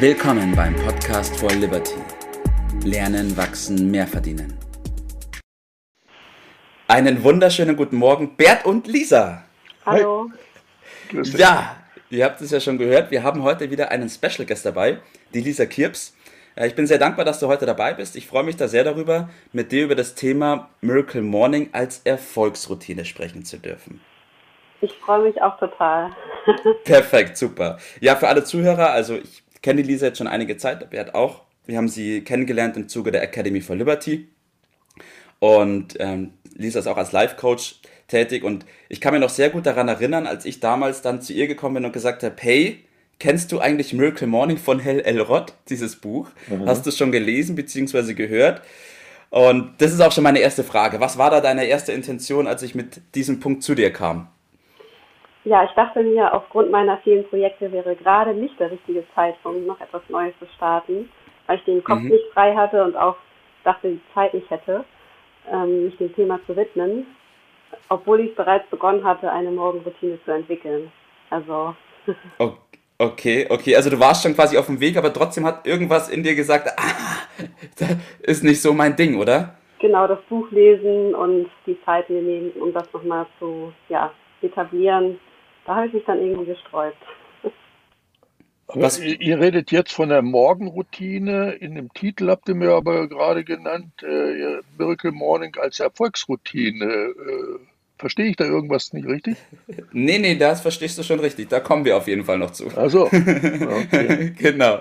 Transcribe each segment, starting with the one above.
Willkommen beim Podcast for Liberty. Lernen, wachsen, mehr verdienen. Einen wunderschönen guten Morgen, Bert und Lisa. Hallo. Ja, ihr habt es ja schon gehört, wir haben heute wieder einen Special Guest dabei, die Lisa Kirps. Ich bin sehr dankbar, dass du heute dabei bist. Ich freue mich da sehr darüber, mit dir über das Thema Miracle Morning als Erfolgsroutine sprechen zu dürfen. Ich freue mich auch total. Perfekt, super. Ja, für alle Zuhörer, also ich kenne die Lisa jetzt schon einige Zeit, Bert auch. Wir haben sie kennengelernt im Zuge der Academy for Liberty. Und ähm, Lisa ist auch als Life-Coach tätig. Und ich kann mir noch sehr gut daran erinnern, als ich damals dann zu ihr gekommen bin und gesagt habe, hey, kennst du eigentlich Miracle Morning von Hell Elrod, dieses Buch? Mhm. Hast du es schon gelesen bzw. gehört? Und das ist auch schon meine erste Frage. Was war da deine erste Intention, als ich mit diesem Punkt zu dir kam? Ja, ich dachte mir, aufgrund meiner vielen Projekte wäre gerade nicht der richtige Zeitpunkt, noch etwas Neues zu starten, weil ich den Kopf mhm. nicht frei hatte und auch dachte, die Zeit nicht hätte, ähm, mich dem Thema zu widmen, obwohl ich bereits begonnen hatte, eine Morgenroutine zu entwickeln. Also. Okay, okay, also du warst schon quasi auf dem Weg, aber trotzdem hat irgendwas in dir gesagt, ah, das ist nicht so mein Ding, oder? Genau, das Buch lesen und die Zeit mir nehmen, um das nochmal zu ja, etablieren, da habe ich mich dann irgendwie gesträubt. Was, ihr redet jetzt von der Morgenroutine. In dem Titel habt ihr mir aber gerade genannt, äh, Miracle Morning als Erfolgsroutine. Äh, verstehe ich da irgendwas nicht richtig? Nee, nee, das verstehst du schon richtig. Da kommen wir auf jeden Fall noch zu. Also, okay. genau.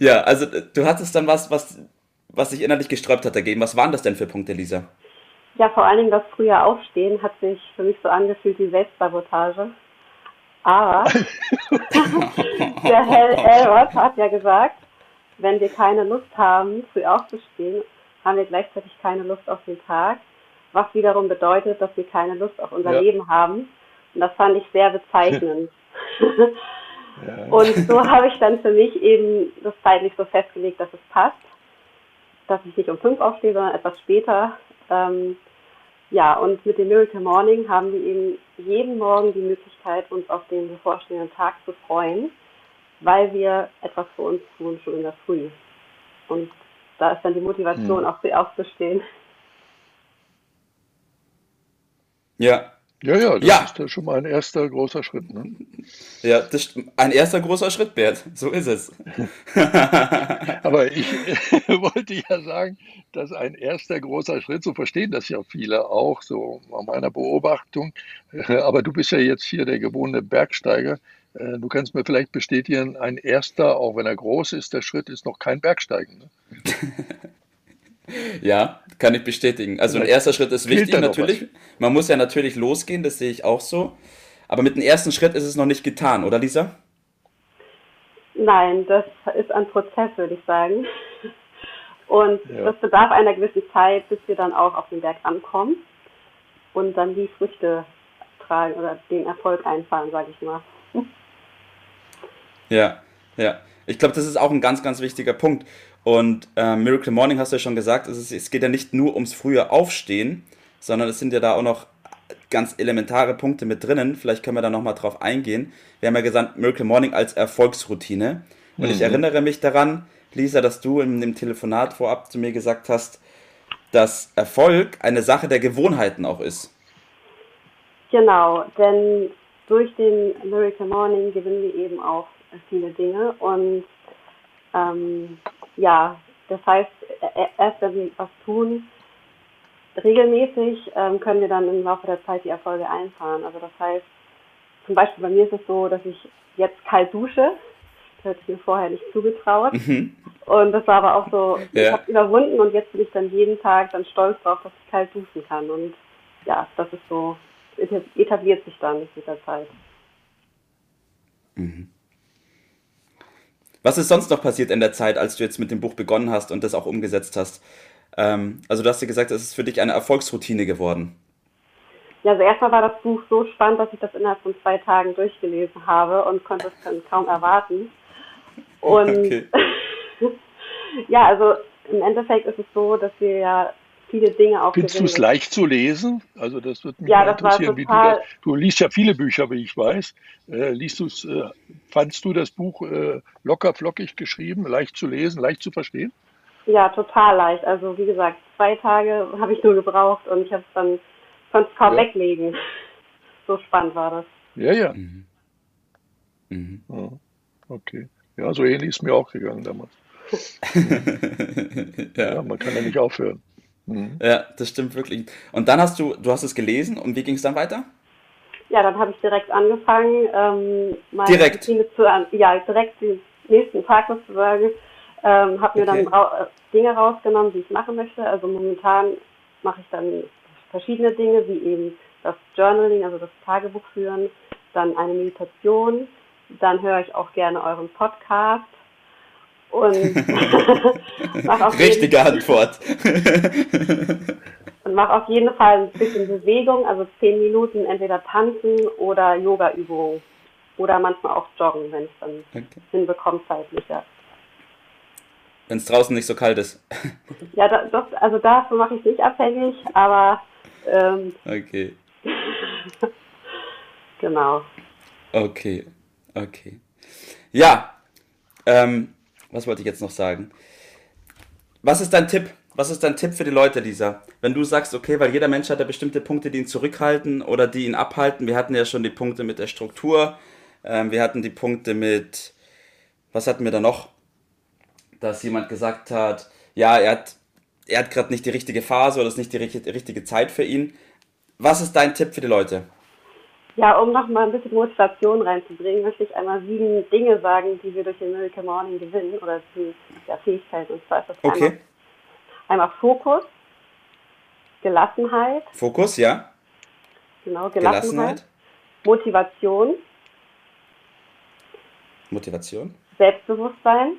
Ja, also du hattest dann was, was, was sich innerlich gesträubt hat dagegen. Was waren das denn für Punkte, Lisa? Ja, vor allen Dingen das frühe Aufstehen hat sich für mich so angefühlt wie Selbstsabotage. Aber der Herr Elrod hat ja gesagt, wenn wir keine Lust haben, früh aufzustehen, haben wir gleichzeitig keine Lust auf den Tag, was wiederum bedeutet, dass wir keine Lust auf unser ja. Leben haben. Und das fand ich sehr bezeichnend. ja. Und so habe ich dann für mich eben das zeitlich so festgelegt, dass es passt, dass ich nicht um fünf aufstehe, sondern etwas später. Ähm, ja, und mit dem Miracle Morning haben wir eben jeden Morgen die Möglichkeit, uns auf den bevorstehenden Tag zu freuen, weil wir etwas für uns tun, schon in der Früh. Und da ist dann die Motivation, hm. auch früh aufzustehen. Ja, ja, ja, das ja. ist ja schon mal ein erster großer Schritt. Ne? Ja, das, ein erster großer Schritt, Bert. So ist es. Aber ich wollte ja sagen, dass ein erster großer Schritt, so verstehen das ja viele auch, so an meiner Beobachtung. Aber du bist ja jetzt hier der gewohnte Bergsteiger. Äh, du kannst mir vielleicht bestätigen, ein erster, auch wenn er groß ist, der Schritt ist noch kein Bergsteigen. Ne? Ja, kann ich bestätigen. Also ein erster Schritt ist wichtig natürlich. Man muss ja natürlich losgehen, das sehe ich auch so. Aber mit dem ersten Schritt ist es noch nicht getan, oder Lisa? Nein, das ist ein Prozess, würde ich sagen. Und ja. das bedarf einer gewissen Zeit, bis wir dann auch auf den Berg ankommen und dann die Früchte tragen oder den Erfolg einfahren, sage ich mal. Ja, ja. Ich glaube, das ist auch ein ganz, ganz wichtiger Punkt. Und äh, Miracle Morning hast du ja schon gesagt, es, ist, es geht ja nicht nur ums frühe Aufstehen, sondern es sind ja da auch noch ganz elementare Punkte mit drinnen. Vielleicht können wir da nochmal drauf eingehen. Wir haben ja gesagt, Miracle Morning als Erfolgsroutine. Und mhm. ich erinnere mich daran, Lisa, dass du in dem Telefonat vorab zu mir gesagt hast, dass Erfolg eine Sache der Gewohnheiten auch ist. Genau, denn durch den Miracle Morning gewinnen wir eben auch viele Dinge und ähm, ja, das heißt, erst wenn wir was tun, regelmäßig ähm, können wir dann im Laufe der Zeit die Erfolge einfahren. Also das heißt, zum Beispiel bei mir ist es so, dass ich jetzt kalt dusche. Das hätte ich mir vorher nicht zugetraut. Mhm. Und das war aber auch so, ja. ich habe überwunden und jetzt bin ich dann jeden Tag dann stolz drauf, dass ich kalt duschen kann. Und ja, das ist so, etabliert sich dann mit der Zeit. Mhm. Was ist sonst noch passiert in der Zeit, als du jetzt mit dem Buch begonnen hast und das auch umgesetzt hast? Ähm, also du hast dir gesagt, es ist für dich eine Erfolgsroutine geworden. Ja, also erstmal war das Buch so spannend, dass ich das innerhalb von zwei Tagen durchgelesen habe und konnte es dann kaum erwarten. Und okay. ja, also im Endeffekt ist es so, dass wir ja viele Dinge auch Findest du es leicht zu lesen? Also das wird mich Ja, das war interessieren, wie du das. Du liest ja viele Bücher, wie ich weiß. Äh, liest du's, äh, fandst du das Buch äh, locker flockig geschrieben, leicht zu lesen, leicht zu verstehen? Ja, total leicht. Also wie gesagt, zwei Tage habe ich nur gebraucht und ich habe es dann konnte es kaum Ja. weglegen. So spannend war das. Ja, ja. Mhm. Mhm. ja. Okay. Ja, so ähnlich ist mir auch gegangen damals. Ja, ja. man kann ja nicht aufhören. Mhm. ja, das stimmt wirklich. Und dann hast du, du hast es gelesen und wie ging es dann weiter? Ja, dann habe ich direkt angefangen, ähm, meine Direkt? Routine zu, an- ja, direkt den nächsten Tag sozusagen, ähm, habe mir Okay. dann rau äh, Dinge rausgenommen, die ich machen möchte. Also momentan mache ich dann verschiedene Dinge, wie eben das Journaling, also das Tagebuch führen, dann eine Meditation, dann höre ich auch gerne euren Podcast und auf, jeden, Richtige Antwort. und mach auf jeden Fall ein bisschen Bewegung, also zehn Minuten entweder tanzen oder Yoga-Übungen oder manchmal auch joggen, wenn ich dann Okay. hinbekomme zeitlich. Ja, Wenn es draußen nicht so kalt ist. ja da, das, also davon mache ich nicht abhängig, aber ähm, Okay. genau. Okay. Okay. Ja. Ähm, was wollte ich jetzt noch sagen? Was ist dein Tipp? Was ist dein Tipp für die Leute, Lisa? Wenn du sagst, okay, weil jeder Mensch hat ja bestimmte Punkte, die ihn zurückhalten oder die ihn abhalten. Wir hatten ja schon die Punkte mit der Struktur. Ähm, wir hatten die Punkte mit, was hatten wir da noch? Dass jemand gesagt hat, ja, er hat, er hat gerade nicht die richtige Phase oder es ist nicht die richtige Zeit für ihn. Was ist dein Tipp für die Leute? Ja, um noch mal ein bisschen Motivation reinzubringen, möchte ich einmal sieben Dinge sagen, die wir durch den Miracle Morning gewinnen oder die ja, Fähigkeiten. Und zwar ist das einmal, Okay. einmal Fokus, Gelassenheit, Fokus, ja? genau, Gelassenheit, Gelassenheit, Motivation, Motivation, Selbstbewusstsein,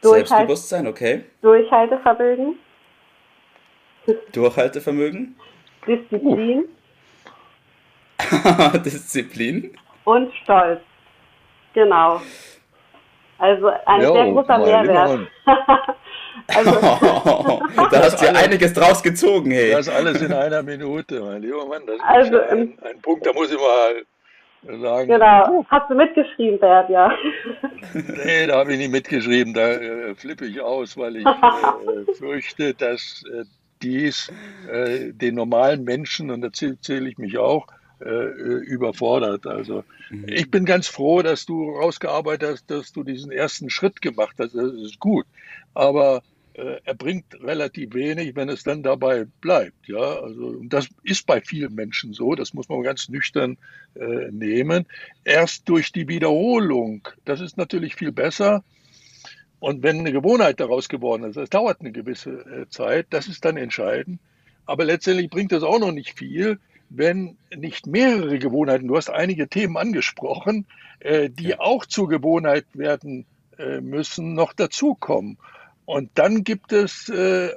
Selbstbewusstsein, okay. Durchhaltevermögen, Durchhaltevermögen, Disziplin Disziplin. und Stolz. Genau. Also ein Jo, sehr großer Mehrwert. Also, da hast du ja einiges draus gezogen, hey. Das alles in einer Minute, mein lieber Mann. Das Also, ist ein, ein Punkt, da muss ich mal sagen, genau. Hast du mitgeschrieben, Bert, ja. nee, da habe ich nicht mitgeschrieben, da äh, flippe ich aus, weil ich äh, fürchte, dass äh, dies äh, den normalen Menschen, und da zähle zähl ich mich auch, äh, überfordert. Also ich bin ganz froh, dass du rausgearbeitet hast, dass du diesen ersten Schritt gemacht hast. Das ist gut. Aber äh, er bringt relativ wenig, wenn es dann dabei bleibt. Ja, also und das ist bei vielen Menschen so. Das muss man ganz nüchtern äh, nehmen. Erst durch die Wiederholung, das ist natürlich viel besser. Und wenn eine Gewohnheit daraus geworden ist, das dauert eine gewisse äh, Zeit, das ist dann entscheidend. Aber letztendlich bringt das auch noch nicht viel, wenn nicht mehrere Gewohnheiten, du hast einige Themen angesprochen, äh, die Ja. auch zur Gewohnheit werden äh, müssen, noch dazukommen. Und dann gibt es, äh,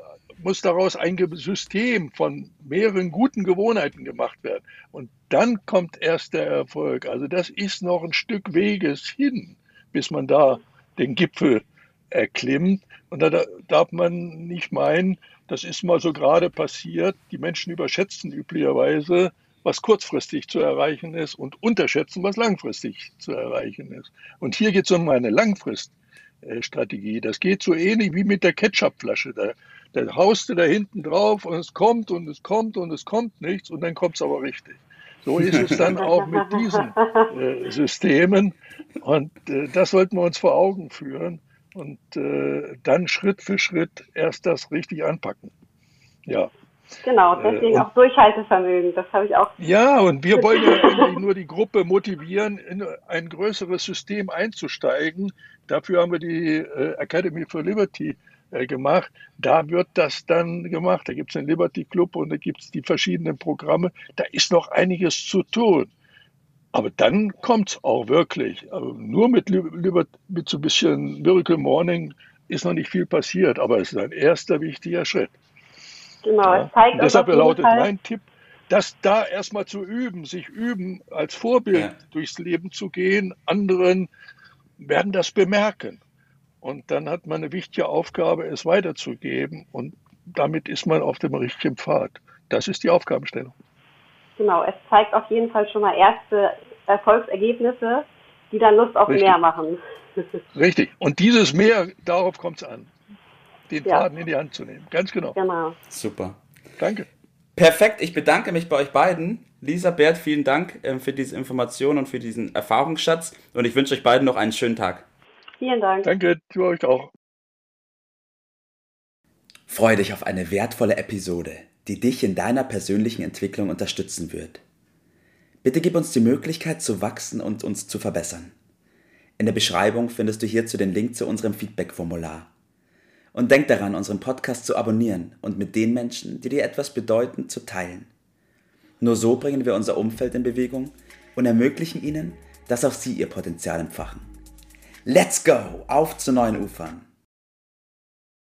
muss daraus ein System von mehreren guten Gewohnheiten gemacht werden. Und dann kommt erst der Erfolg. Also das ist noch ein Stück Weges hin, bis man da den Gipfel erklimmt. Und da da- darf man nicht meinen, das ist mal so gerade passiert. Die Menschen überschätzen üblicherweise, was kurzfristig zu erreichen ist und unterschätzen, was langfristig zu erreichen ist. Und hier geht es um eine Langfriststrategie. Das geht so ähnlich wie mit der Ketchupflasche. Da, da haust du da hinten drauf und es kommt und es kommt und es kommt nichts und dann kommt es aber richtig. So ist es dann auch mit diesen äh, Systemen. Und äh, das sollten wir uns vor Augen führen und äh, dann Schritt für Schritt erst das richtig anpacken. Ja. Genau, Äh, deswegen und- auch Durchhaltevermögen. Das habe ich auch. Ja, und wir wollen ja eigentlich nur die Gruppe motivieren, in ein größeres System einzusteigen. Dafür haben wir die äh, Academy for Liberty äh, gemacht. Da wird das dann gemacht. Da gibt es den Liberty Club und da gibt es die verschiedenen Programme. Da ist noch einiges zu tun. Aber dann kommt es auch wirklich. Also nur mit, mit so ein bisschen Miracle Morning ist noch nicht viel passiert, aber es ist ein erster wichtiger Schritt. Genau, Ja. es zeigt deshalb lautet Fall, mein Tipp, das da erstmal zu üben, sich üben, als Vorbild Ja. durchs Leben zu gehen. Anderen werden das bemerken. Und dann hat man eine wichtige Aufgabe, es weiterzugeben. Und damit ist man auf dem richtigen Pfad. Das ist die Aufgabenstellung. Genau, es zeigt auf jeden Fall schon mal erste Erfolgsergebnisse, die dann Lust auf Richtig. mehr machen. Richtig. Und dieses Mehr, darauf kommt es an, den ja. Faden in die Hand zu nehmen. Ganz genau. Genau. Super. Danke. Perfekt, ich bedanke mich bei euch beiden. Lisa, Bert, vielen Dank ähm, für diese Information und für diesen Erfahrungsschatz. Und ich wünsche euch beiden noch einen schönen Tag. Vielen Dank. Danke, du euch auch. Freue dich auf eine wertvolle Episode, die dich in deiner persönlichen Entwicklung unterstützen wird. Bitte gib uns die Möglichkeit zu wachsen und uns zu verbessern. In der Beschreibung findest du hierzu den Link zu unserem Feedback-Formular. Und denk daran, unseren Podcast zu abonnieren und mit den Menschen, die dir etwas bedeuten, zu teilen. Nur so bringen wir unser Umfeld in Bewegung und ermöglichen ihnen, dass auch sie ihr Potenzial entfachen. Let's go! Auf zu neuen Ufern!